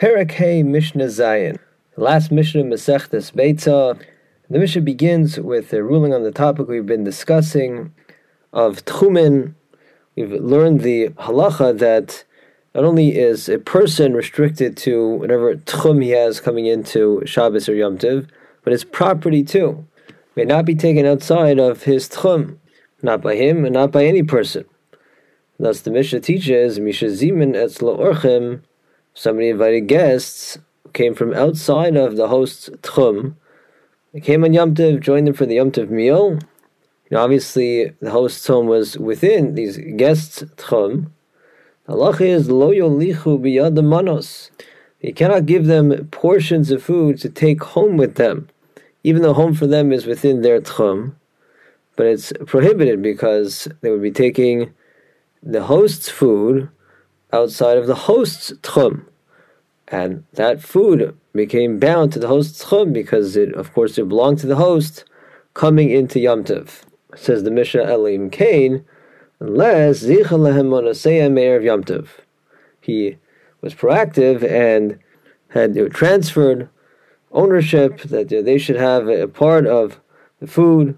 Perek Hey Mishnah Zayin. Last Mishnah Masechtas Beitzah. The Mishnah begins with a ruling on the topic we've been discussing of Tchumin. We've learned the halacha that not only is a person restricted to whatever tchum he has coming into Shabbos or Yom Tov, but his property too may not be taken outside of his tchum, not by him and not by any person. Thus, the Mishnah teaches Misha Zimin Somebody invited guests came from outside of the host's tchum. They came on Yom Tov, joined them for the Yom Tov meal. And obviously, the host's home was within these guests' tchum. Allah is lo yolichu biyad manos. You cannot give them portions of food to take home with them, even though home for them is within their tchum. But it's prohibited because they would be taking the host's food outside of the host's tchum. And that food became bound to the host's tchum because it, of course, it belonged to the host coming into Yom Tov. Says the Mishnah Elim Kain, unless Zichalahem Monaseyah Meir of Yom Tov. He was proactive and had transferred ownership that they should have a part of the food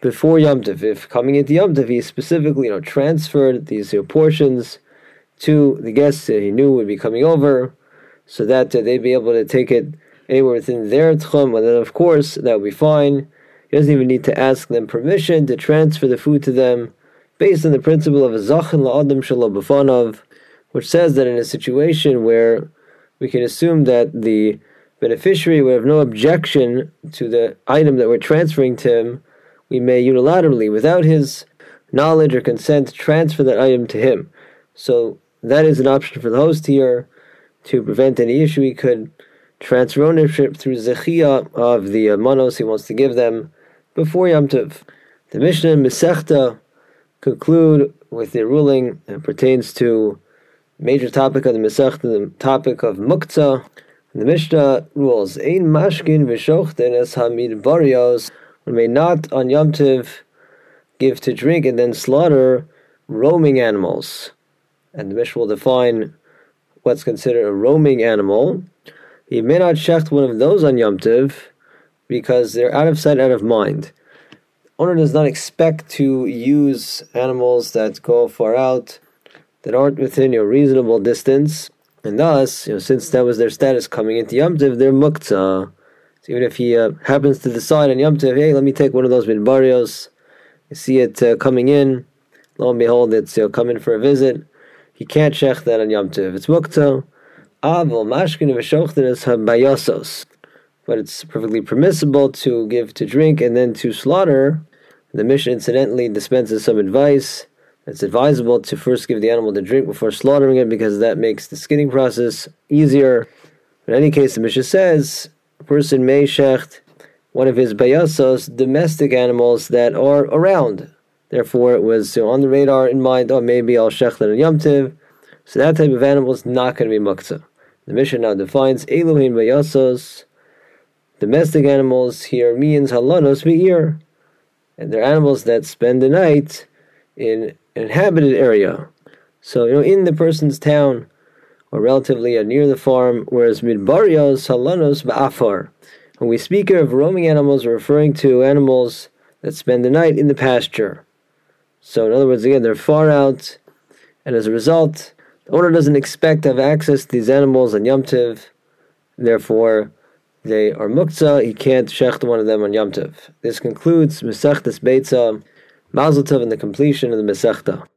before Yom Tov. If coming into Yom Tov, he specifically you know transferred these you know, portions to the guests that he knew would be coming over, so that uh, they'd be able to take it anywhere within their tchum, and then of course that would be fine. He doesn't even need to ask them permission to transfer the food to them, based on the principle of a zachin la'adam shalom which says that in a situation where we can assume that the beneficiary would have no objection to the item that we're transferring to him, we may unilaterally, without his knowledge or consent, transfer that item to him. So that is an option for the host here to prevent any issue. He could transfer ownership through zechia of the uh, manos he wants to give them before Yom Tov. The Mishnah and Masechta conclude with the ruling that pertains to major topic of the Masechta, the topic of muktzah. The Mishnah rules, Ein mashkin v'shochten es hamidbarios, one may not on Yom Tov give to drink and then slaughter roaming animals and the Mishnah will define what's considered a roaming animal. He may not shecht one of those on Yom Tiv because they're out of sight, out of mind. Owner does not expect to use animals that go far out, that aren't within your reasonable distance, and thus, you know, since that was their status coming into Yom Tiv, they're muktzah. So even if he uh, happens to decide on Yom Tiv, hey, let me take one of those midbarios, you see it uh, coming in, lo and behold, it's you know, coming for a visit he can't shecht that on Yom Tov. It's muktzah. Avol mashkin v'shochten is habayosos. But it's perfectly permissible to give to drink and then to slaughter. The Mishnah incidentally dispenses some advice. It's advisable to first give the animal to drink before slaughtering it because that makes the skinning process easier. In any case, the Mishnah says a person may shecht one of his bayosos, domestic animals that are around. Therefore, it was so on the radar in mind, oh, maybe I'll shechlet and Yom Tiv. So that type of animal is not going to be muktzah. The Mishnah now defines Elohim Bayasos. Domestic animals here means halanos me'ir. And they're animals that spend the night in an inhabited area. So, you know, in the person's town or relatively uh, near the farm, whereas midbarios halanos ba'afar. When we speak of roaming animals, we're referring to animals that spend the night in the pasture. So, in other words, again, they're far out, and as a result, the owner doesn't expect to have access to these animals on Yom Tiv. Therefore, they are muktzah. He can't shecht one of them on Yom Tiv. This concludes Masechtas Beitzah, Mazel Tov, and the completion of the Masechta.